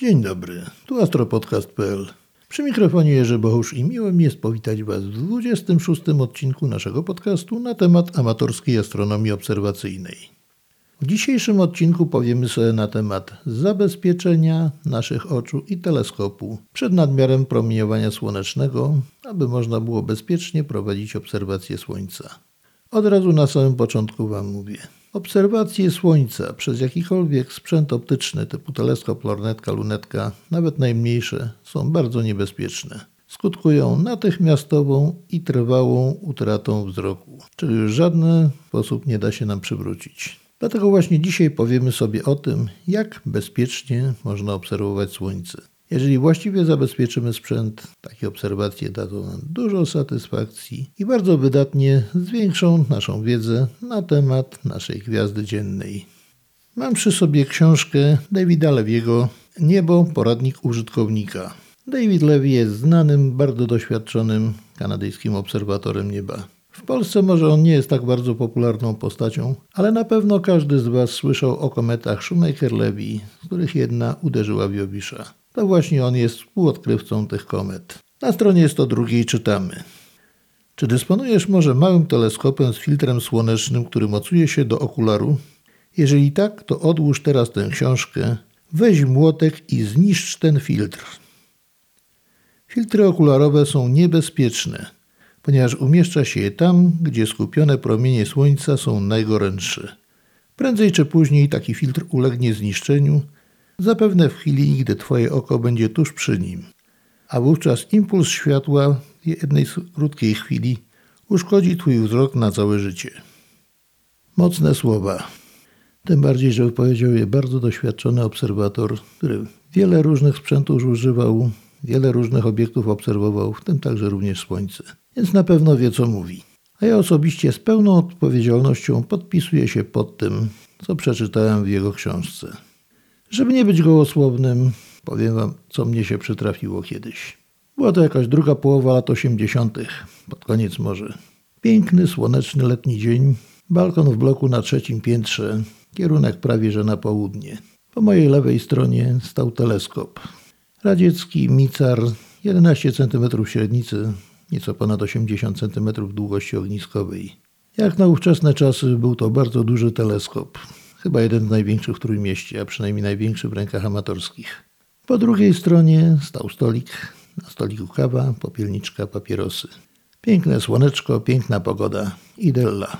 Dzień dobry, tu astropodcast.pl. Przy mikrofonie Jerzy Bohusz i miło mi jest powitać Was w 26 odcinku naszego podcastu na temat amatorskiej astronomii obserwacyjnej. W dzisiejszym odcinku powiemy sobie na temat zabezpieczenia naszych oczu i teleskopu przed nadmiarem promieniowania słonecznego, aby można było bezpiecznie prowadzić obserwacje Słońca. Od razu na samym początku Wam mówię. Obserwacje Słońca przez jakikolwiek sprzęt optyczny typu teleskop, lornetka, lunetka, nawet najmniejsze, są bardzo niebezpieczne. Skutkują natychmiastową i trwałą utratą wzroku, czyli już żaden sposób nie da się nam przywrócić. Dlatego właśnie dzisiaj powiemy sobie o tym, jak bezpiecznie można obserwować Słońce. Jeżeli właściwie zabezpieczymy sprzęt, takie obserwacje dadzą nam dużo satysfakcji i bardzo wydatnie zwiększą naszą wiedzę na temat naszej gwiazdy dziennej. Mam przy sobie książkę Davida Lewiego Niebo, poradnik użytkownika. David Levy jest znanym, bardzo doświadczonym kanadyjskim obserwatorem nieba. W Polsce może on nie jest tak bardzo popularną postacią, ale na pewno każdy z Was słyszał o kometach Shoemaker-Levy, z których jedna uderzyła w Jowisza. To właśnie on jest współodkrywcą tych komet. Na stronie 102 czytamy. Czy dysponujesz może małym teleskopem z filtrem słonecznym, który mocuje się do okularu? Jeżeli tak, to odłóż teraz tę książkę, weź młotek i zniszcz ten filtr. Filtry okularowe są niebezpieczne, ponieważ umieszcza się je tam, gdzie skupione promienie słońca są najgorętsze. Prędzej czy później taki filtr ulegnie zniszczeniu Zapewne w chwili, gdy Twoje oko będzie tuż przy nim, a wówczas impuls światła w jednej krótkiej chwili uszkodzi Twój wzrok na całe życie. Mocne słowa. Tym bardziej, że wypowiedział je bardzo doświadczony obserwator, który wiele różnych sprzętów używał, wiele różnych obiektów obserwował, w tym także również Słońce. Więc na pewno wie, co mówi. A ja osobiście z pełną odpowiedzialnością podpisuję się pod tym, co przeczytałem w jego książce. Żeby nie być gołosłownym, powiem wam, co mnie się przytrafiło kiedyś. Była to jakaś druga połowa lat 80., pod koniec może. Piękny, słoneczny letni dzień, balkon w bloku na trzecim piętrze, kierunek prawie że na południe. Po mojej lewej stronie stał teleskop. Radziecki Micar, 11 cm średnicy, nieco ponad 80 cm długości ogniskowej. Jak na ówczesne czasy był to bardzo duży teleskop. Chyba jeden z największych w Trójmieście, a przynajmniej największy w rękach amatorskich. Po drugiej stronie stał stolik, na stoliku kawa, popielniczka, papierosy. Piękne słoneczko, piękna pogoda, idella.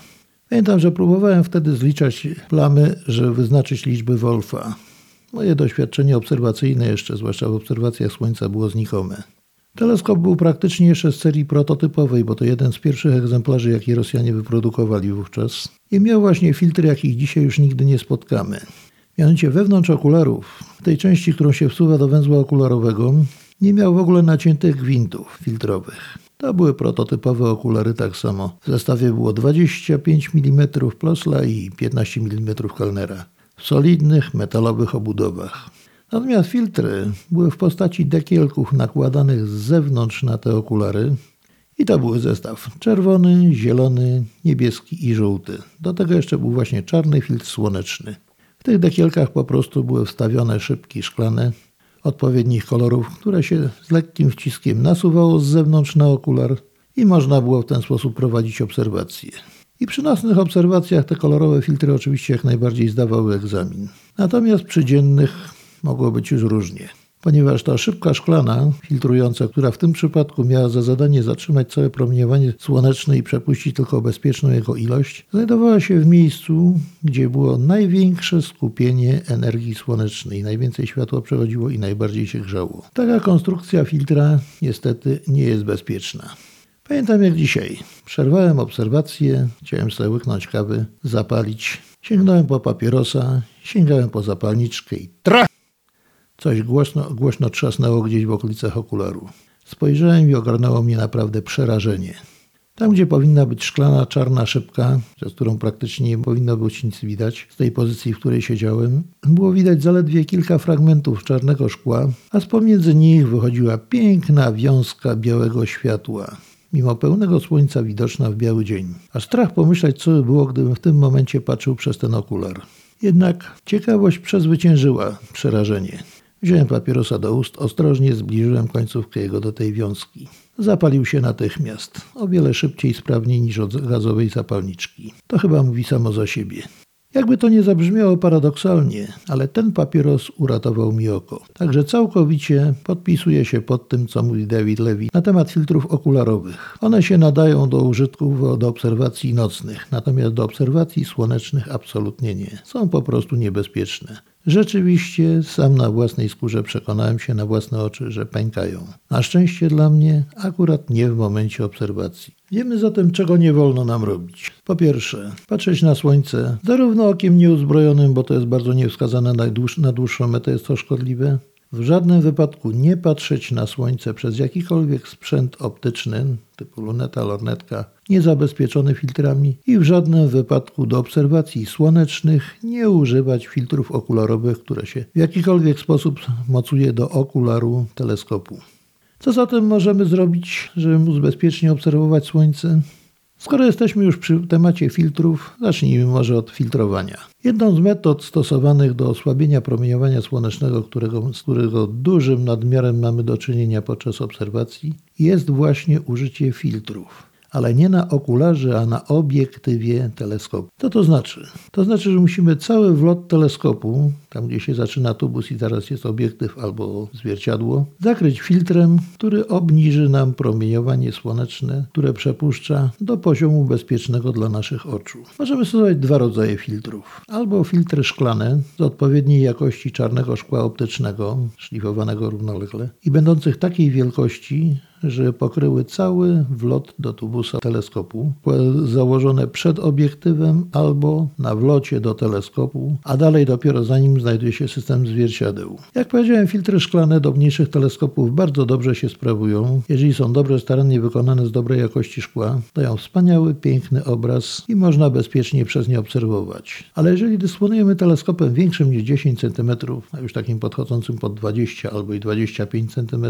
Pamiętam, że próbowałem wtedy zliczać plamy, żeby wyznaczyć liczby Wolfa. Moje doświadczenie obserwacyjne jeszcze, zwłaszcza w obserwacjach Słońca, było znikome. Teleskop był praktycznie jeszcze z serii prototypowej, bo to jeden z pierwszych egzemplarzy, jakie Rosjanie wyprodukowali wówczas. I miał właśnie filtry, jakich dzisiaj już nigdy nie spotkamy. Mianowicie wewnątrz okularów, tej części, którą się wsuwa do węzła okularowego, nie miał w ogóle naciętych gwintów filtrowych. To były prototypowe okulary tak samo. W zestawie było 25 mm Plosla i 15 mm Kellnera w solidnych metalowych obudowach. Natomiast filtry były w postaci dekielków nakładanych z zewnątrz na te okulary. I to był zestaw czerwony, zielony, niebieski i żółty. Do tego jeszcze był właśnie czarny filtr słoneczny. W tych dekielkach po prostu były wstawione szybki szklane odpowiednich kolorów, które się z lekkim wciskiem nasuwało z zewnątrz na okular i można było w ten sposób prowadzić obserwacje. I przy nocnych obserwacjach te kolorowe filtry oczywiście jak najbardziej zdawały egzamin. Natomiast przy dziennych mogło być już różnie. Ponieważ ta szybka szklana filtrująca, która w tym przypadku miała za zadanie zatrzymać całe promieniowanie słoneczne i przepuścić tylko bezpieczną jego ilość, znajdowała się w miejscu, gdzie było największe skupienie energii słonecznej, najwięcej światła przechodziło i najbardziej się grzało. Taka konstrukcja filtra niestety nie jest bezpieczna. Pamiętam jak dzisiaj. Przerwałem obserwację, chciałem sobie łyknąć kawy, zapalić. Sięgnąłem po papierosa, sięgałem po zapalniczkę i trach! Coś głośno, głośno trzasnęło gdzieś w okolicach okularu. Spojrzałem i ogarnęło mnie naprawdę przerażenie. Tam, gdzie powinna być szklana, czarna szybka, przez którą praktycznie nie powinno być nic widać, z tej pozycji, w której siedziałem, było widać zaledwie kilka fragmentów czarnego szkła, a z pomiędzy nich wychodziła piękna wiązka białego światła, mimo pełnego słońca widoczna w biały dzień. A strach pomyśleć, co by było, gdybym w tym momencie patrzył przez ten okular. Jednak ciekawość przezwyciężyła przerażenie. Wziąłem papierosa do ust, ostrożnie zbliżyłem końcówkę jego do tej wiązki. Zapalił się natychmiast, o wiele szybciej i sprawniej niż od gazowej zapalniczki. To chyba mówi samo za siebie. Jakby to nie zabrzmiało paradoksalnie, ale ten papieros uratował mi oko. Także całkowicie podpisuję się pod tym, co mówi David Levy na temat filtrów okularowych. One się nadają do użytków do obserwacji nocnych, natomiast do obserwacji słonecznych absolutnie nie. Są po prostu niebezpieczne. Rzeczywiście sam na własnej skórze przekonałem się na własne oczy, że pękają. Na szczęście dla mnie akurat nie w momencie obserwacji. Wiemy zatem, czego nie wolno nam robić. Po pierwsze, patrzeć na słońce zarówno okiem nieuzbrojonym, bo to jest bardzo niewskazane na, dłuż, na dłuższą metę, jest to szkodliwe, w żadnym wypadku nie patrzeć na słońce przez jakikolwiek sprzęt optyczny, typu luneta, lornetka, niezabezpieczony filtrami i w żadnym wypadku do obserwacji słonecznych nie używać filtrów okularowych, które się w jakikolwiek sposób mocuje do okularu teleskopu. Co zatem możemy zrobić, żeby móc bezpiecznie obserwować słońce? Skoro jesteśmy już przy temacie filtrów, zacznijmy może od filtrowania. Jedną z metod stosowanych do osłabienia promieniowania słonecznego, którego, z którego dużym nadmiarem mamy do czynienia podczas obserwacji, jest właśnie użycie filtrów ale nie na okularze, a na obiektywie teleskopu. Co to znaczy? To znaczy, że musimy cały wlot teleskopu, tam gdzie się zaczyna tubus i zaraz jest obiektyw albo zwierciadło, zakryć filtrem, który obniży nam promieniowanie słoneczne, które przepuszcza do poziomu bezpiecznego dla naszych oczu. Możemy stosować dwa rodzaje filtrów. Albo filtry szklane z odpowiedniej jakości czarnego szkła optycznego, szlifowanego równolegle i będących takiej wielkości, że pokryły cały wlot do tubusa teleskopu, założone przed obiektywem albo na wlocie do teleskopu, a dalej dopiero za nim znajduje się system zwierciadeł. Jak powiedziałem, filtry szklane do mniejszych teleskopów bardzo dobrze się sprawują. Jeżeli są dobrze, starannie wykonane z dobrej jakości szkła, dają wspaniały, piękny obraz i można bezpiecznie przez nie obserwować. Ale jeżeli dysponujemy teleskopem większym niż 10 cm, a już takim podchodzącym pod 20 albo i 25 cm,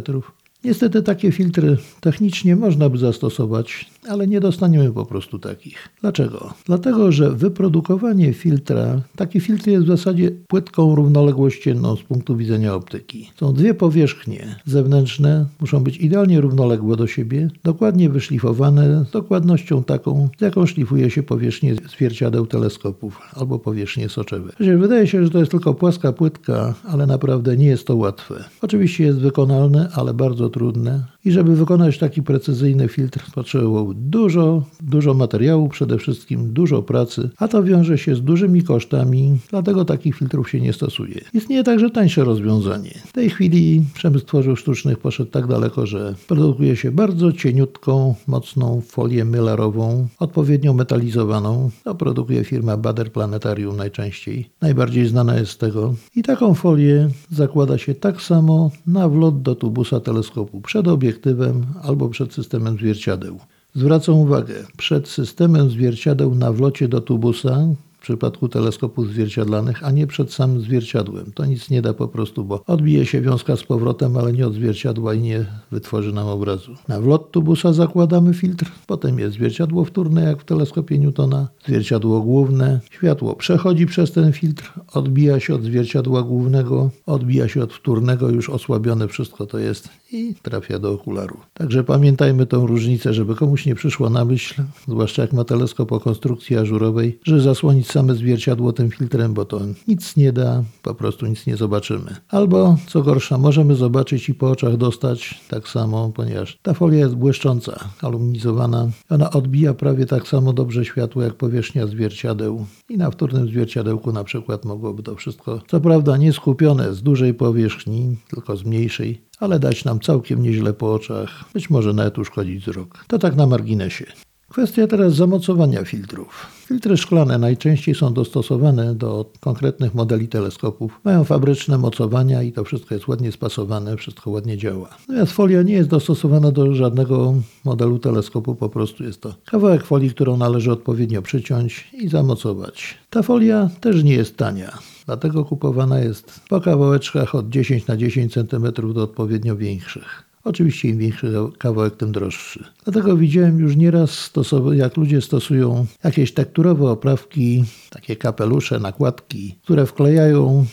Niestety takie filtry technicznie można by zastosować, ale nie dostaniemy po prostu takich. Dlaczego? Dlatego, że wyprodukowanie filtra, taki filtr jest w zasadzie płytką równoległościenną z punktu widzenia optyki. Są dwie powierzchnie zewnętrzne, muszą być idealnie równoległe do siebie, dokładnie wyszlifowane z dokładnością taką, z jaką szlifuje się powierzchnię zwierciadeł teleskopów albo powierzchnie soczewe. Przecież wydaje się, że to jest tylko płaska płytka, ale naprawdę nie jest to łatwe. Oczywiście jest wykonalne, ale bardzo trudne i żeby wykonać taki precyzyjny filtr potrzebował dużo, dużo materiału, przede wszystkim dużo pracy, a to wiąże się z dużymi kosztami, dlatego takich filtrów się nie stosuje. Istnieje także tańsze rozwiązanie. W tej chwili przemysł tworzyw sztucznych poszedł tak daleko, że produkuje się bardzo cieniutką, mocną folię mylarową, odpowiednio metalizowaną. To produkuje firma Bader Planetarium najczęściej. Najbardziej znana jest z tego. I taką folię zakłada się tak samo na wlot do tubusa teleskopu przed obiektywem albo przed systemem zwierciadeł. Zwracam uwagę, przed systemem zwierciadeł na wlocie do tubusa przypadku teleskopów zwierciadlanych, a nie przed samym zwierciadłem. To nic nie da po prostu, bo odbije się wiązka z powrotem, ale nie od zwierciadła i nie wytworzy nam obrazu. Na wlot tubusa zakładamy filtr, potem jest zwierciadło wtórne, jak w teleskopie Newtona, zwierciadło główne. Światło przechodzi przez ten filtr, odbija się od zwierciadła głównego, odbija się od wtórnego, już osłabione wszystko to jest i trafia do okularu. Także pamiętajmy tą różnicę, żeby komuś nie przyszło na myśl, zwłaszcza jak ma teleskop o konstrukcji ażurowej, że zasłonić same zwierciadło tym filtrem, bo to nic nie da, po prostu nic nie zobaczymy. Albo, co gorsza, możemy zobaczyć i po oczach dostać tak samo, ponieważ ta folia jest błyszcząca, aluminizowana. Ona odbija prawie tak samo dobrze światło jak powierzchnia zwierciadeł i na wtórnym zwierciadełku na przykład mogłoby to wszystko, co prawda nie skupione z dużej powierzchni, tylko z mniejszej, ale dać nam całkiem nieźle po oczach, być może nawet uszkodzić wzrok. To tak na marginesie. Kwestia teraz zamocowania filtrów. Filtry szklane najczęściej są dostosowane do konkretnych modeli teleskopów. Mają fabryczne mocowania i to wszystko jest ładnie spasowane, wszystko ładnie działa. Natomiast folia nie jest dostosowana do żadnego modelu teleskopu, po prostu jest to kawałek folii, którą należy odpowiednio przyciąć i zamocować. Ta folia też nie jest tania. Dlatego kupowana jest po kawałeczkach od 10 na 10 cm do odpowiednio większych. Oczywiście im większy kawałek, tym droższy. Dlatego widziałem już nieraz, jak ludzie stosują jakieś tekturowe oprawki, takie kapelusze, nakładki, które wklejają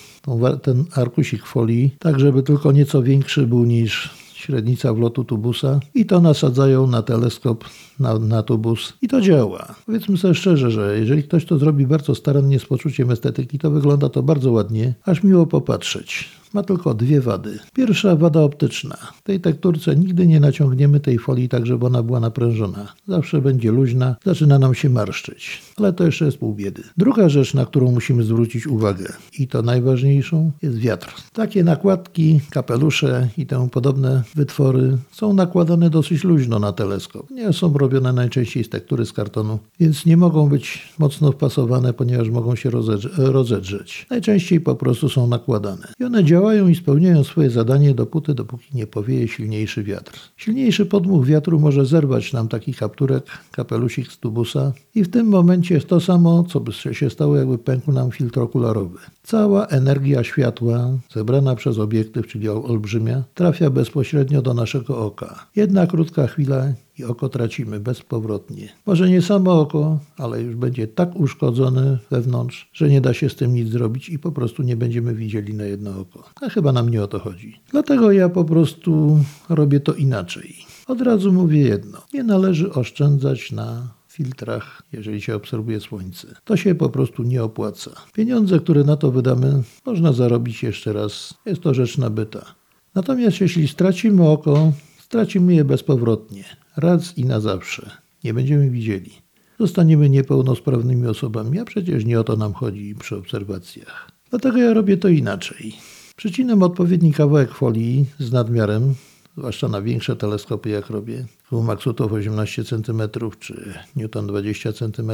ten arkusik folii, tak żeby tylko nieco większy był niż średnica wlotu tubusa i to nasadzają na teleskop, na, na tubus i to działa. Powiedzmy sobie szczerze, że jeżeli ktoś to zrobi bardzo starannie z poczuciem estetyki, to wygląda to bardzo ładnie, aż miło popatrzeć ma tylko dwie wady. Pierwsza wada optyczna. W tej tekturce nigdy nie naciągniemy tej folii tak, żeby ona była naprężona. Zawsze będzie luźna, zaczyna nam się marszczyć. Ale to jeszcze jest pół biedy. Druga rzecz, na którą musimy zwrócić uwagę i to najważniejszą, jest wiatr. Takie nakładki, kapelusze i temu podobne wytwory są nakładane dosyć luźno na teleskop. Nie są robione najczęściej z tektury z kartonu, więc nie mogą być mocno wpasowane, ponieważ mogą się rozedrzeć. Najczęściej po prostu są nakładane. I one działają działają i spełniają swoje zadanie dopóty, dopóki nie powieje silniejszy wiatr. Silniejszy podmuch wiatru może zerwać nam taki kapturek, kapelusik z tubusa i w tym momencie jest to samo, co by się stało, jakby pękł nam filtr okularowy. Cała energia światła, zebrana przez obiektyw, czyli olbrzymia, trafia bezpośrednio do naszego oka. Jedna krótka chwila i oko tracimy bezpowrotnie. Może nie samo oko, ale już będzie tak uszkodzone wewnątrz, że nie da się z tym nic zrobić i po prostu nie będziemy widzieli na jedno oko. A chyba nam nie o to chodzi. Dlatego ja po prostu robię to inaczej. Od razu mówię jedno. Nie należy oszczędzać na filtrach, jeżeli się obserwuje słońce. To się po prostu nie opłaca. Pieniądze, które na to wydamy, można zarobić jeszcze raz. Jest to rzecz nabyta. Natomiast jeśli stracimy oko, stracimy je bezpowrotnie raz i na zawsze. Nie będziemy widzieli. Zostaniemy niepełnosprawnymi osobami, a przecież nie o to nam chodzi przy obserwacjach. Dlatego ja robię to inaczej. Przycinam odpowiedni kawałek folii z nadmiarem, zwłaszcza na większe teleskopy jak robię, Maxutów 18 cm czy Newton 20 cm.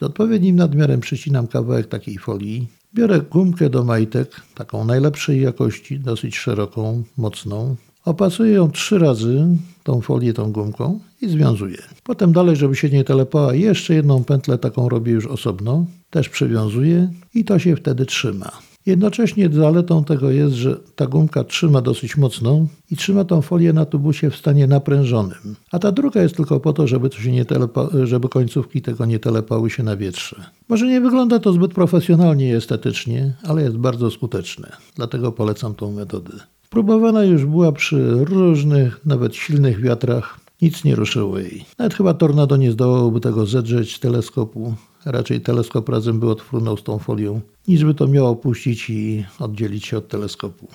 Z odpowiednim nadmiarem przycinam kawałek takiej folii. Biorę gumkę do majtek, taką najlepszej jakości, dosyć szeroką, mocną, Opasuję ją trzy razy, tą folię, tą gumką i związuję. Potem dalej, żeby się nie telepała, jeszcze jedną pętlę taką robię już osobno, też przywiązuję i to się wtedy trzyma. Jednocześnie zaletą tego jest, że ta gumka trzyma dosyć mocno i trzyma tą folię na tubusie w stanie naprężonym. A ta druga jest tylko po to, żeby, to się nie telepa, żeby końcówki tego nie telepały się na wietrze. Może nie wygląda to zbyt profesjonalnie i estetycznie, ale jest bardzo skuteczne. Dlatego polecam tą metodę. Próbowana już była przy różnych, nawet silnych wiatrach. Nic nie ruszyło jej. Nawet chyba tornado nie zdołałoby tego zedrzeć z teleskopu. Raczej teleskop razem by odfrunął z tą folią, niż by to miało puścić i oddzielić się od teleskopu.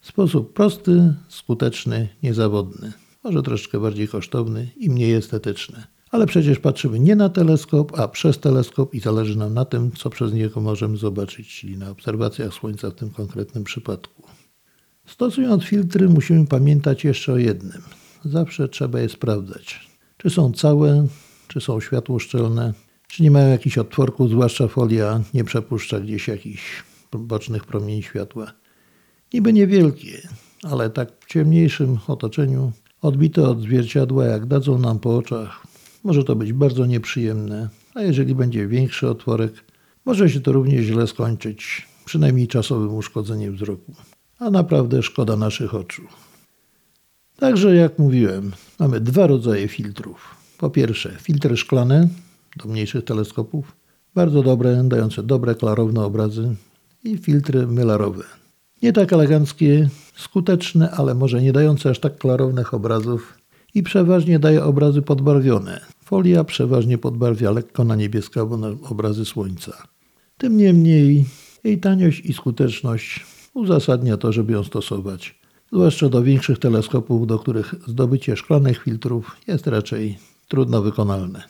Sposób prosty, skuteczny, niezawodny. Może troszeczkę bardziej kosztowny i mniej estetyczny. Ale przecież patrzymy nie na teleskop, a przez teleskop i zależy nam na tym, co przez niego możemy zobaczyć, czyli na obserwacjach Słońca w tym konkretnym przypadku. Stosując filtry musimy pamiętać jeszcze o jednym. Zawsze trzeba je sprawdzać. Czy są całe, czy są światłoszczelne, czy nie mają jakichś otworków, zwłaszcza folia nie przepuszcza gdzieś jakichś bocznych promieni światła. Niby niewielkie, ale tak w ciemniejszym otoczeniu, odbite od zwierciadła, jak dadzą nam po oczach, może to być bardzo nieprzyjemne, a jeżeli będzie większy otworek, może się to również źle skończyć, przynajmniej czasowym uszkodzeniem wzroku a naprawdę szkoda naszych oczu. Także, jak mówiłem, mamy dwa rodzaje filtrów. Po pierwsze, filtry szklane do mniejszych teleskopów, bardzo dobre, dające dobre, klarowne obrazy, i filtry mylarowe. Nie tak eleganckie, skuteczne, ale może nie dające aż tak klarownych obrazów i przeważnie daje obrazy podbarwione. Folia przeważnie podbarwia lekko na na obrazy słońca. Tym niemniej jej taniość i skuteczność uzasadnia to, żeby ją stosować. Zwłaszcza do większych teleskopów, do których zdobycie szklanych filtrów jest raczej trudno wykonalne.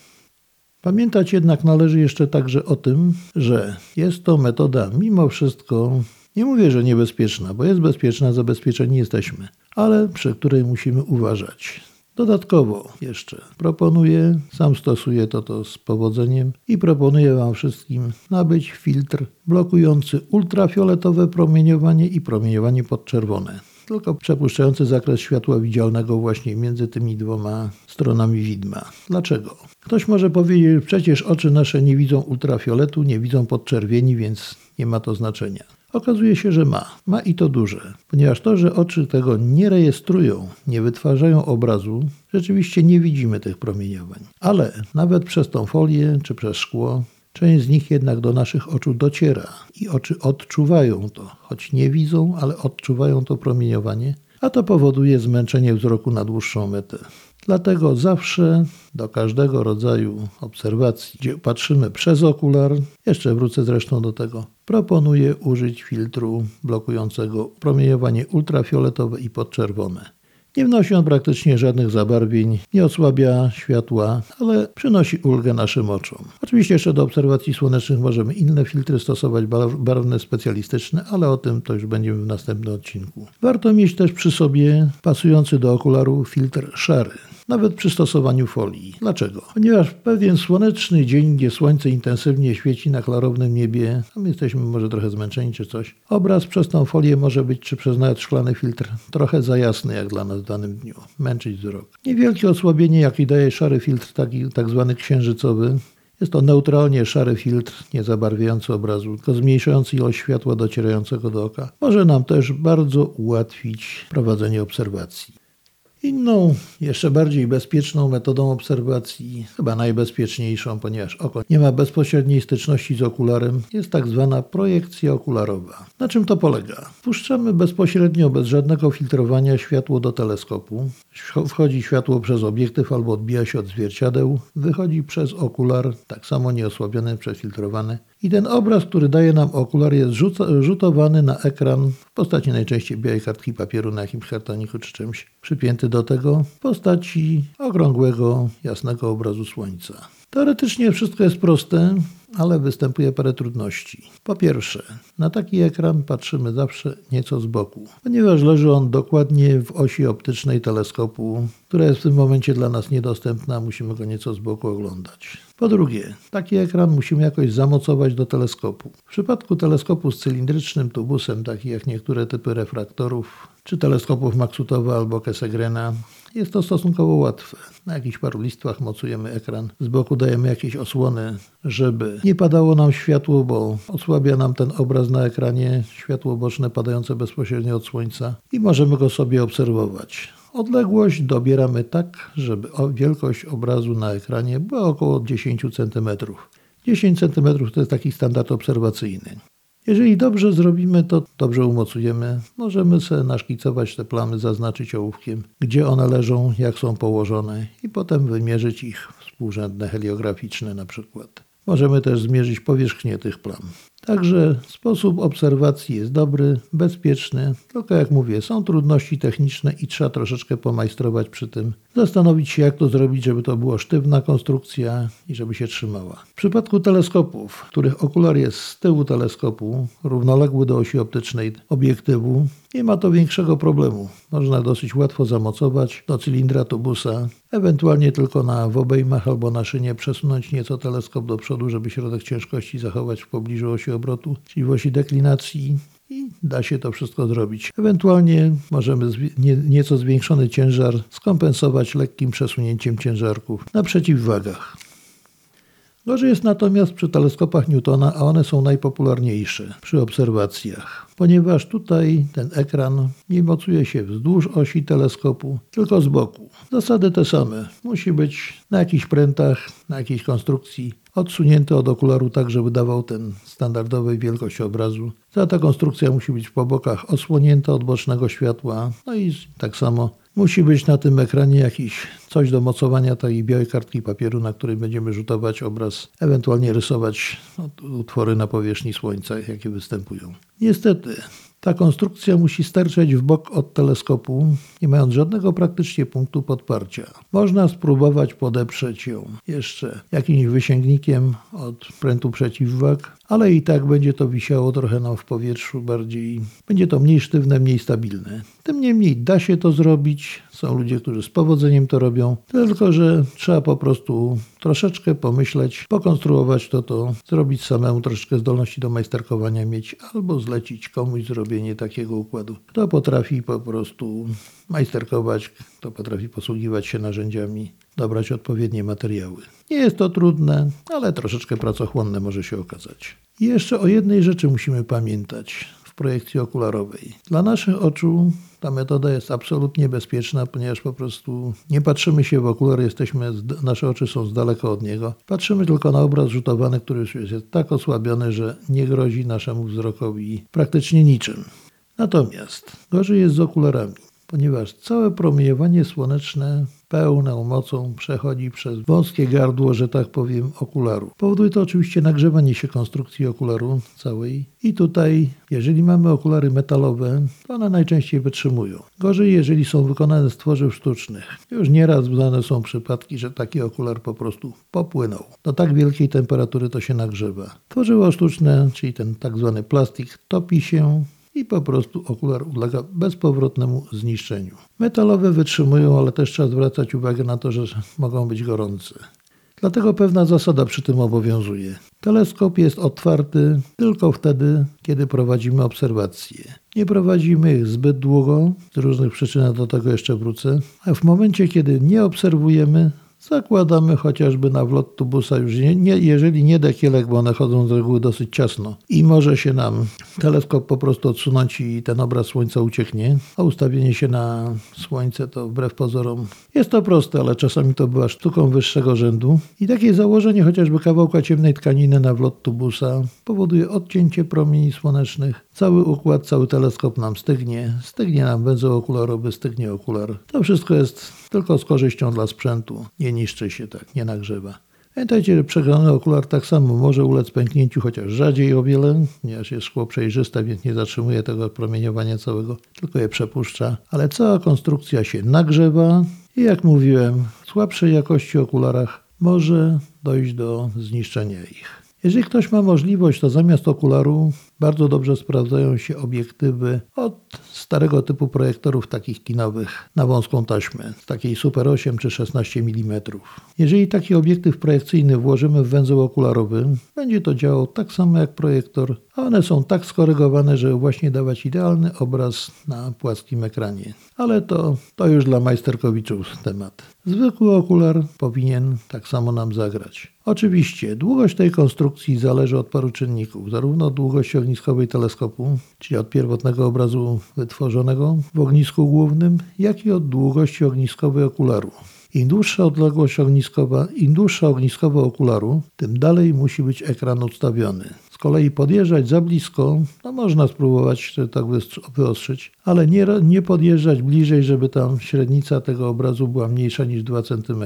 Pamiętać jednak należy jeszcze także o tym, że jest to metoda mimo wszystko, nie mówię, że niebezpieczna, bo jest bezpieczna, zabezpieczeni jesteśmy, ale przy której musimy uważać. Dodatkowo jeszcze proponuję, sam stosuję to, to z powodzeniem i proponuję Wam wszystkim nabyć filtr blokujący ultrafioletowe promieniowanie i promieniowanie podczerwone tylko przepuszczający zakres światła widzialnego właśnie między tymi dwoma stronami widma. Dlaczego? Ktoś może powiedzieć, przecież oczy nasze nie widzą ultrafioletu, nie widzą podczerwieni, więc nie ma to znaczenia. Okazuje się, że ma. Ma i to duże, ponieważ to, że oczy tego nie rejestrują, nie wytwarzają obrazu, rzeczywiście nie widzimy tych promieniowań. Ale nawet przez tą folię czy przez szkło Część z nich jednak do naszych oczu dociera i oczy odczuwają to, choć nie widzą, ale odczuwają to promieniowanie, a to powoduje zmęczenie wzroku na dłuższą metę. Dlatego zawsze do każdego rodzaju obserwacji, gdzie patrzymy przez okular, jeszcze wrócę zresztą do tego, proponuję użyć filtru blokującego promieniowanie ultrafioletowe i podczerwone. Nie wnosi on praktycznie żadnych zabarwień, nie osłabia światła, ale przynosi ulgę naszym oczom. Oczywiście jeszcze do obserwacji słonecznych możemy inne filtry stosować, barwne, specjalistyczne, ale o tym to już będziemy w następnym odcinku. Warto mieć też przy sobie pasujący do okularu filtr szary nawet przy stosowaniu folii. Dlaczego? Ponieważ pewien słoneczny dzień, gdzie słońce intensywnie świeci na klarownym niebie, my jesteśmy może trochę zmęczeni czy coś, obraz przez tą folię może być, czy przez nawet szklany filtr, trochę za jasny jak dla nas w danym dniu, męczyć wzrok. Niewielkie osłabienie, jaki daje szary filtr, taki tak zwany księżycowy, jest to neutralnie szary filtr, nie zabarwiający obrazu, tylko zmniejszający ilość światła docierającego do oka. Może nam też bardzo ułatwić prowadzenie obserwacji. Inną, jeszcze bardziej bezpieczną metodą obserwacji, chyba najbezpieczniejszą, ponieważ oko nie ma bezpośredniej styczności z okularem, jest tak zwana projekcja okularowa. Na czym to polega? Puszczamy bezpośrednio, bez żadnego filtrowania światło do teleskopu. Wchodzi światło przez obiektyw albo odbija się od zwierciadeł, wychodzi przez okular, tak samo nieosłabiony, przefiltrowany i ten obraz, który daje nam okular, jest rzutowany na ekran w postaci najczęściej białej kartki papieru na jakimś kartoniku czy czymś, przypięty do tego w postaci okrągłego, jasnego obrazu słońca. Teoretycznie wszystko jest proste, ale występuje parę trudności. Po pierwsze, na taki ekran patrzymy zawsze nieco z boku, ponieważ leży on dokładnie w osi optycznej teleskopu, która jest w tym momencie dla nas niedostępna, musimy go nieco z boku oglądać. Po drugie, taki ekran musimy jakoś zamocować do teleskopu. W przypadku teleskopu z cylindrycznym tubusem, takich jak niektóre typy refraktorów, czy teleskopów Maxutowa albo Kessegrena, jest to stosunkowo łatwe. Na jakichś paru listwach mocujemy ekran, z boku dajemy jakieś osłony, żeby nie padało nam światło, bo osłabia nam ten obraz na ekranie, światło boczne padające bezpośrednio od słońca i możemy go sobie obserwować. Odległość dobieramy tak, żeby wielkość obrazu na ekranie była około 10 cm. 10 cm to jest taki standard obserwacyjny. Jeżeli dobrze zrobimy to, dobrze umocujemy, możemy sobie naszkicować te plamy, zaznaczyć ołówkiem, gdzie one leżą, jak są położone i potem wymierzyć ich współrzędne heliograficzne na przykład. Możemy też zmierzyć powierzchnię tych plam. Także sposób obserwacji jest dobry, bezpieczny, tylko jak mówię, są trudności techniczne i trzeba troszeczkę pomajstrować przy tym. Zastanowić się, jak to zrobić, żeby to była sztywna konstrukcja i żeby się trzymała. W przypadku teleskopów, których okular jest z tyłu teleskopu, równoległy do osi optycznej obiektywu, nie ma to większego problemu. Można dosyć łatwo zamocować do cylindra tubusa, ewentualnie tylko na w obejmach albo na szynie przesunąć nieco teleskop do przodu, żeby środek ciężkości zachować w pobliżu osi obrotu, czyli w osi deklinacji i da się to wszystko zrobić. Ewentualnie możemy nie, nieco zwiększony ciężar skompensować lekkim przesunięciem ciężarków na przeciwwagach. Gorzej jest natomiast przy teleskopach Newtona, a one są najpopularniejsze przy obserwacjach, ponieważ tutaj ten ekran nie mocuje się wzdłuż osi teleskopu, tylko z boku. Zasady te same. Musi być na jakichś prętach, na jakiejś konstrukcji odsunięty od okularu tak, żeby dawał ten standardowej wielkości obrazu. Cała ta konstrukcja musi być po bokach osłonięta od bocznego światła, no i tak samo musi być na tym ekranie jakiś coś do mocowania tej białej kartki papieru, na której będziemy rzutować obraz, ewentualnie rysować utwory na powierzchni słońca, jakie występują. Niestety, ta konstrukcja musi sterczeć w bok od teleskopu, nie mając żadnego praktycznie punktu podparcia. Można spróbować podeprzeć ją jeszcze jakimś wysięgnikiem od prętu przeciwwag, ale i tak będzie to wisiało trochę nam w powietrzu bardziej. Będzie to mniej sztywne, mniej stabilne. Tym niemniej da się to zrobić. Są ludzie, którzy z powodzeniem to robią, tylko że trzeba po prostu troszeczkę pomyśleć, pokonstruować to, to zrobić samemu, troszeczkę zdolności do majsterkowania mieć, albo zlecić komuś zrobienie takiego układu. Kto potrafi po prostu majsterkować, kto potrafi posługiwać się narzędziami, dobrać odpowiednie materiały. Nie jest to trudne, ale troszeczkę pracochłonne może się okazać. I jeszcze o jednej rzeczy musimy pamiętać projekcji okularowej. Dla naszych oczu ta metoda jest absolutnie bezpieczna, ponieważ po prostu nie patrzymy się w okular, jesteśmy, nasze oczy są z daleka od niego. Patrzymy tylko na obraz rzutowany, który już jest tak osłabiony, że nie grozi naszemu wzrokowi praktycznie niczym. Natomiast gorzej jest z okularami ponieważ całe promieniowanie słoneczne pełną mocą przechodzi przez wąskie gardło, że tak powiem, okularu. Powoduje to oczywiście nagrzewanie się konstrukcji okularu całej i tutaj, jeżeli mamy okulary metalowe, to one najczęściej wytrzymują. Gorzej, jeżeli są wykonane z tworzyw sztucznych. Już nieraz znane są przypadki, że taki okular po prostu popłynął. Do tak wielkiej temperatury to się nagrzewa. Tworzywo sztuczne, czyli ten tak zwany plastik, topi się i po prostu okular ulega bezpowrotnemu zniszczeniu. Metalowe wytrzymują, ale też trzeba zwracać uwagę na to, że mogą być gorące. Dlatego pewna zasada przy tym obowiązuje. Teleskop jest otwarty tylko wtedy, kiedy prowadzimy obserwacje. Nie prowadzimy ich zbyt długo, z różnych przyczyn do tego jeszcze wrócę, a w momencie, kiedy nie obserwujemy, Zakładamy chociażby na wlot tubusa już nie, nie, jeżeli nie dekielek, bo one chodzą z reguły dosyć ciasno. I może się nam teleskop po prostu odsunąć i ten obraz słońca ucieknie, a ustawienie się na słońce to wbrew pozorom jest to proste, ale czasami to była sztuką wyższego rzędu. I takie założenie chociażby kawałka ciemnej tkaniny na wlot tubusa powoduje odcięcie promieni słonecznych, cały układ, cały teleskop nam stygnie, stygnie nam węzeł okularowy, stygnie okular. To wszystko jest tylko z korzyścią dla sprzętu. Nie niszczy się tak, nie nagrzewa. Pamiętajcie, że przegrany okular tak samo może ulec pęknięciu, chociaż rzadziej o wiele, ponieważ jest szkło przejrzyste, więc nie zatrzymuje tego promieniowania całego, tylko je przepuszcza. Ale cała konstrukcja się nagrzewa i jak mówiłem, w słabszej jakości okularach może dojść do zniszczenia ich. Jeżeli ktoś ma możliwość, to zamiast okularu bardzo dobrze sprawdzają się obiektywy od starego typu projektorów takich kinowych na wąską taśmę, takiej Super 8 czy 16 mm. Jeżeli taki obiektyw projekcyjny włożymy w węzeł okularowy, będzie to działał tak samo jak projektor, a one są tak skorygowane, żeby właśnie dawać idealny obraz na płaskim ekranie. Ale to, to już dla majsterkowiczów temat. Zwykły okular powinien tak samo nam zagrać. Oczywiście długość tej konstrukcji zależy od paru czynników, zarówno od długości ogniskowej teleskopu, czyli od pierwotnego obrazu wytworzonego w ognisku głównym, jak i od długości ogniskowej okularu. Im dłuższa odległość ogniskowa, im dłuższa ogniskowa okularu, tym dalej musi być ekran ustawiony. Kolei podjeżdżać za blisko, no można spróbować tak wyostrzyć, ale nie, nie podjeżdżać bliżej, żeby tam średnica tego obrazu była mniejsza niż 2 cm.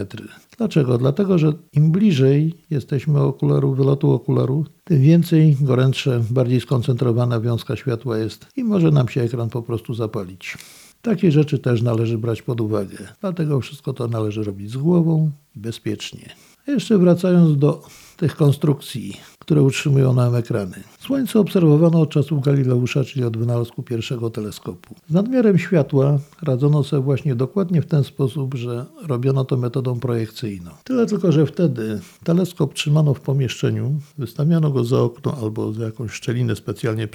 Dlaczego? Dlatego, że im bliżej jesteśmy okularu, wylotu okularu, tym więcej gorętsze, bardziej skoncentrowana wiązka światła jest i może nam się ekran po prostu zapalić. Takie rzeczy też należy brać pod uwagę. Dlatego wszystko to należy robić z głową i bezpiecznie. Jeszcze wracając do tych konstrukcji, które utrzymują nam ekrany. Słońce obserwowano od czasów Galileusza, czyli od wynalazku pierwszego teleskopu. Z nadmiarem światła radzono sobie właśnie dokładnie w ten sposób, że robiono to metodą projekcyjną. Tyle tylko, że wtedy teleskop trzymano w pomieszczeniu, wystawiano go za okno albo za jakąś szczelinę specjalnie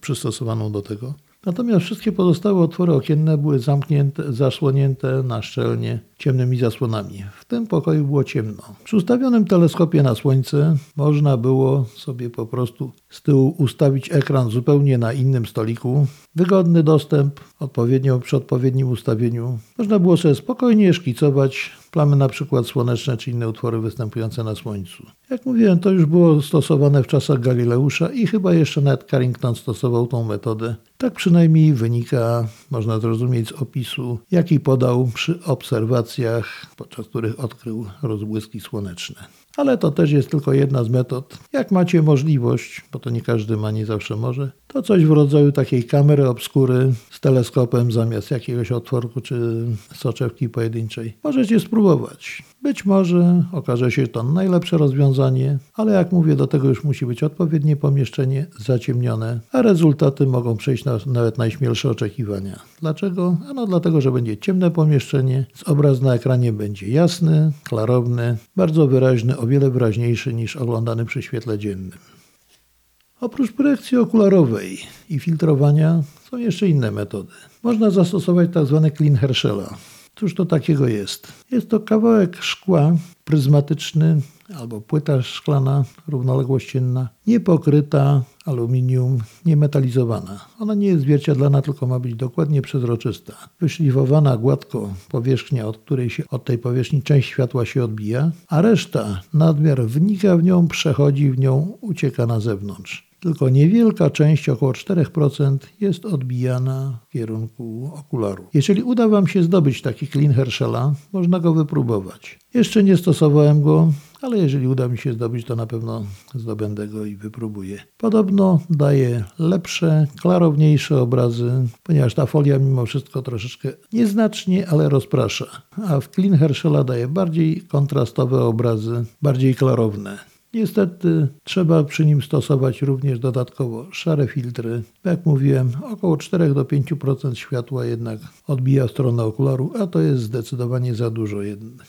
przystosowaną do tego. Natomiast wszystkie pozostałe otwory okienne były zamknięte, zasłonięte na szczelnie ciemnymi zasłonami. W tym pokoju było ciemno. Przy ustawionym teleskopie na słońce można było sobie po prostu z tyłu ustawić ekran zupełnie na innym stoliku. Wygodny dostęp, odpowiednio przy odpowiednim ustawieniu. Można było sobie spokojnie szkicować plamy na przykład słoneczne czy inne utwory występujące na Słońcu. Jak mówiłem, to już było stosowane w czasach Galileusza i chyba jeszcze nawet Carrington stosował tą metodę. Tak przynajmniej wynika, można zrozumieć z opisu, jaki podał przy obserwacjach, podczas których odkrył rozbłyski słoneczne ale to też jest tylko jedna z metod. Jak macie możliwość, bo to nie każdy ma, nie zawsze może, to coś w rodzaju takiej kamery obskury z teleskopem zamiast jakiegoś otworku czy soczewki pojedynczej. Możecie spróbować. Być może okaże się to najlepsze rozwiązanie, ale jak mówię, do tego już musi być odpowiednie pomieszczenie zaciemnione, a rezultaty mogą przejść na nawet najśmielsze oczekiwania. Dlaczego? Ano dlatego, że będzie ciemne pomieszczenie, obraz na ekranie będzie jasny, klarowny, bardzo wyraźny, wiele wyraźniejszy niż oglądany przy świetle dziennym. Oprócz projekcji okularowej i filtrowania są jeszcze inne metody. Można zastosować tzw. Tak clean Herschela. Cóż to takiego jest? Jest to kawałek szkła pryzmatyczny albo płyta szklana równoległościenna, niepokryta aluminium, niemetalizowana. Ona nie jest zwierciadlana, tylko ma być dokładnie przezroczysta. Wyszlifowana gładko powierzchnia, od której się od tej powierzchni część światła się odbija, a reszta, nadmiar wnika w nią, przechodzi w nią, ucieka na zewnątrz. Tylko niewielka część, około 4%, jest odbijana w kierunku okularu. Jeżeli uda Wam się zdobyć taki klin Herschela, można go wypróbować. Jeszcze nie stosowałem go, ale jeżeli uda mi się zdobyć, to na pewno zdobędę go i wypróbuję. Podobno daje lepsze, klarowniejsze obrazy, ponieważ ta folia mimo wszystko troszeczkę nieznacznie, ale rozprasza. A w Clean Herschela daje bardziej kontrastowe obrazy, bardziej klarowne. Niestety trzeba przy nim stosować również dodatkowo szare filtry. Jak mówiłem, około 4 do 5% światła jednak odbija stronę okularu, a to jest zdecydowanie za dużo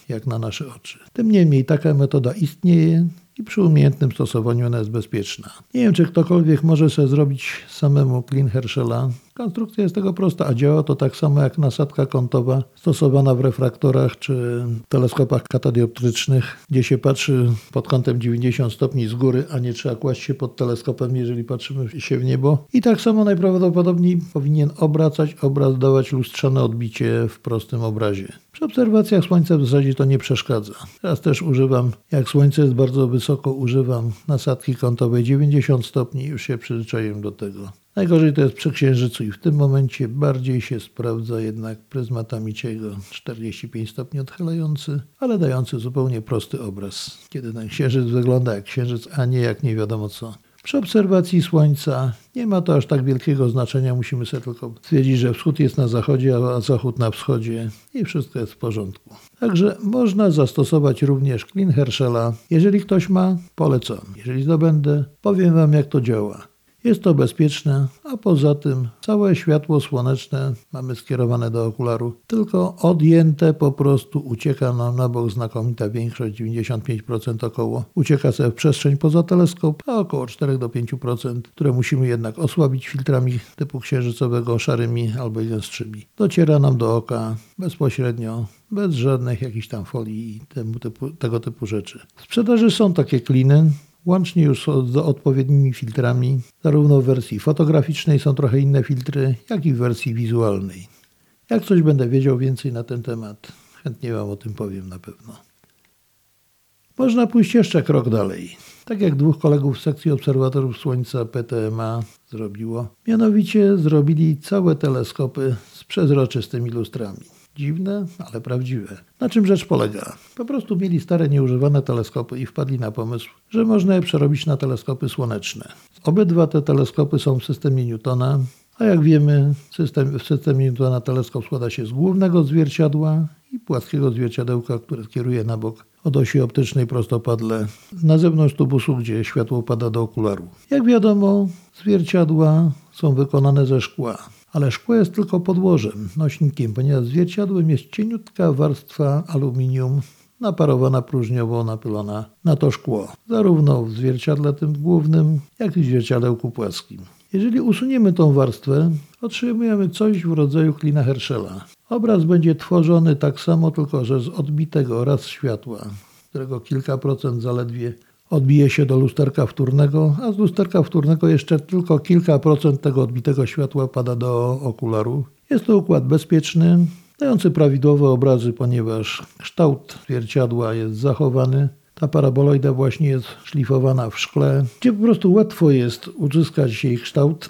jak na nasze oczy. Tym niemniej taka metoda istnieje i przy umiejętnym stosowaniu ona jest bezpieczna. Nie wiem, czy ktokolwiek może sobie zrobić samemu Clean Herschela. Konstrukcja jest tego prosta, a działa to tak samo jak nasadka kątowa stosowana w refraktorach czy teleskopach katodioptrycznych, gdzie się patrzy pod kątem 90 stopni z góry, a nie trzeba kłaść się pod teleskopem, jeżeli patrzymy się w niebo. I tak samo najprawdopodobniej powinien obracać obraz, dawać lustrzane odbicie w prostym obrazie. Przy obserwacjach słońca w zasadzie to nie przeszkadza. Teraz też używam, jak słońce jest bardzo wysoko, używam nasadki kątowej 90 stopni, już się przyzwyczaiłem do tego. Najgorzej to jest przy księżycu i w tym momencie bardziej się sprawdza jednak pryzmatami ciego 45 stopni odchylający, ale dający zupełnie prosty obraz, kiedy ten księżyc wygląda jak księżyc, a nie jak nie wiadomo co. Przy obserwacji Słońca nie ma to aż tak wielkiego znaczenia. Musimy sobie tylko stwierdzić, że wschód jest na zachodzie, a zachód na wschodzie i wszystko jest w porządku. Także można zastosować również Clean Herschela. Jeżeli ktoś ma, polecam. Jeżeli zdobędę, powiem Wam jak to działa. Jest to bezpieczne, a poza tym całe światło słoneczne mamy skierowane do okularu, tylko odjęte po prostu ucieka nam na bok znakomita większość, 95% około, ucieka sobie w przestrzeń poza teleskop, a około 4 do 5%, które musimy jednak osłabić filtrami typu księżycowego, szarymi albo jednostrzybni. Dociera nam do oka bezpośrednio, bez żadnych jakichś tam folii i typu, tego typu rzeczy. W sprzedaży są takie kliny, łącznie już z odpowiednimi filtrami. Zarówno w wersji fotograficznej są trochę inne filtry, jak i w wersji wizualnej. Jak coś będę wiedział więcej na ten temat, chętnie Wam o tym powiem na pewno. Można pójść jeszcze krok dalej. Tak jak dwóch kolegów z sekcji obserwatorów Słońca PTMA zrobiło. Mianowicie zrobili całe teleskopy z przezroczystymi lustrami. Dziwne, ale prawdziwe. Na czym rzecz polega? Po prostu mieli stare, nieużywane teleskopy i wpadli na pomysł, że można je przerobić na teleskopy słoneczne. Obydwa te teleskopy są w systemie Newtona, a jak wiemy, system, w systemie Newtona teleskop składa się z głównego zwierciadła i płaskiego zwierciadełka, które kieruje na bok od osi optycznej prostopadle na zewnątrz tubusu, gdzie światło pada do okularu. Jak wiadomo, zwierciadła są wykonane ze szkła ale szkło jest tylko podłożem, nośnikiem, ponieważ zwierciadłem jest cieniutka warstwa aluminium naparowana próżniowo, napylona na to szkło, zarówno w zwierciadle tym głównym, jak i w zwierciadełku płaskim. Jeżeli usuniemy tą warstwę, otrzymujemy coś w rodzaju klina Herschela. Obraz będzie tworzony tak samo, tylko że z odbitego raz światła, którego kilka procent zaledwie odbije się do lusterka wtórnego, a z lusterka wtórnego jeszcze tylko kilka procent tego odbitego światła pada do okularu. Jest to układ bezpieczny, dający prawidłowe obrazy, ponieważ kształt zwierciadła jest zachowany. Ta paraboloida właśnie jest szlifowana w szkle, gdzie po prostu łatwo jest uzyskać jej kształt,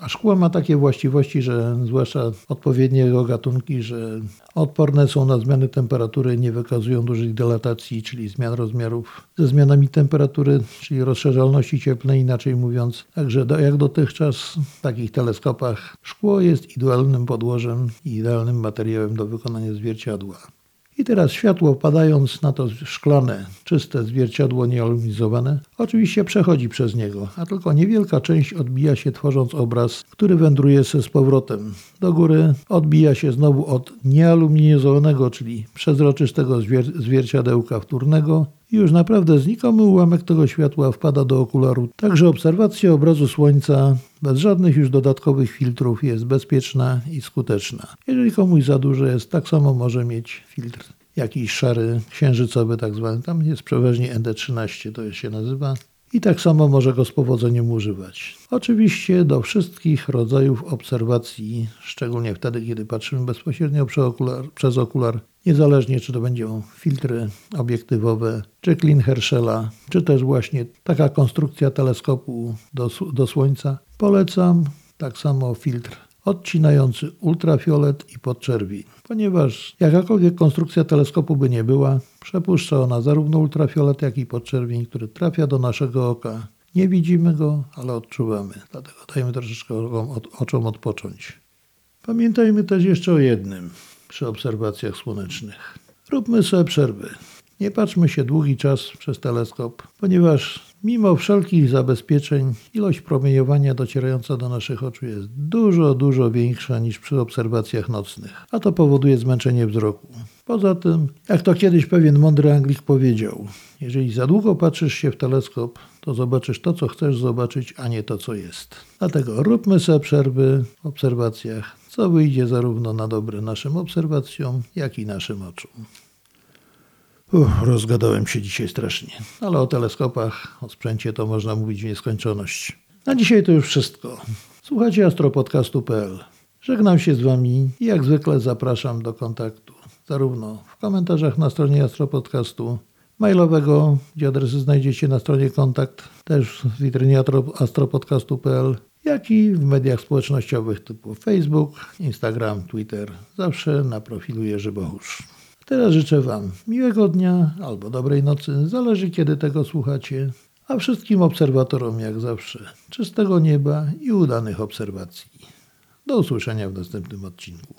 a szkło ma takie właściwości, że zwłaszcza odpowiednie jego gatunki, że odporne są na zmiany temperatury, nie wykazują dużej dilatacji, czyli zmian rozmiarów ze zmianami temperatury, czyli rozszerzalności cieplnej, inaczej mówiąc. Także jak dotychczas w takich teleskopach szkło jest idealnym podłożem i idealnym materiałem do wykonania zwierciadła. I teraz światło padając na to szklane, czyste zwierciadło niealumizowane, oczywiście przechodzi przez niego, a tylko niewielka część odbija się tworząc obraz, który wędruje się z powrotem. Do góry, odbija się znowu od niealumizowanego, czyli przezroczystego zwier zwierciadełka wtórnego i już naprawdę znikomy ułamek tego światła wpada do okularu, także obserwacja obrazu Słońca bez żadnych już dodatkowych filtrów jest bezpieczna i skuteczna. Jeżeli komuś za dużo jest, tak samo może mieć filtr jakiś szary, księżycowy tak zwany, tam jest przeważnie ND13 to się nazywa, i tak samo może go z powodzeniem używać. Oczywiście do wszystkich rodzajów obserwacji, szczególnie wtedy, kiedy patrzymy bezpośrednio przez okular, przez okular niezależnie czy to będą filtry obiektywowe, czy klin Herschela, czy też właśnie taka konstrukcja teleskopu do, do Słońca, polecam tak samo filtr odcinający ultrafiolet i podczerwień, ponieważ jakakolwiek konstrukcja teleskopu by nie była, przepuszcza ona zarówno ultrafiolet, jak i podczerwień, który trafia do naszego oka. Nie widzimy go, ale odczuwamy, dlatego dajmy troszeczkę oczom odpocząć. Pamiętajmy też jeszcze o jednym przy obserwacjach słonecznych. Róbmy sobie przerwy. Nie patrzmy się długi czas przez teleskop, ponieważ mimo wszelkich zabezpieczeń ilość promieniowania docierająca do naszych oczu jest dużo, dużo większa niż przy obserwacjach nocnych, a to powoduje zmęczenie wzroku. Poza tym, jak to kiedyś pewien mądry Anglik powiedział, jeżeli za długo patrzysz się w teleskop, to zobaczysz to, co chcesz zobaczyć, a nie to, co jest. Dlatego róbmy sobie przerwy w obserwacjach, co wyjdzie zarówno na dobre naszym obserwacjom, jak i naszym oczom. Uff, rozgadałem się dzisiaj strasznie, ale o teleskopach, o sprzęcie to można mówić w nieskończoność. Na dzisiaj to już wszystko. Słuchajcie astropodcastu.pl. Żegnam się z Wami i jak zwykle zapraszam do kontaktu, zarówno w komentarzach na stronie Astropodcastu, mailowego, gdzie adresy znajdziecie na stronie kontakt, też w witrynie astropodcastu.pl, jak i w mediach społecznościowych typu Facebook, Instagram, Twitter. Zawsze na profilu Jerzy Bohusz. Teraz życzę Wam miłego dnia albo dobrej nocy, zależy kiedy tego słuchacie, a wszystkim obserwatorom jak zawsze czystego nieba i udanych obserwacji. Do usłyszenia w następnym odcinku.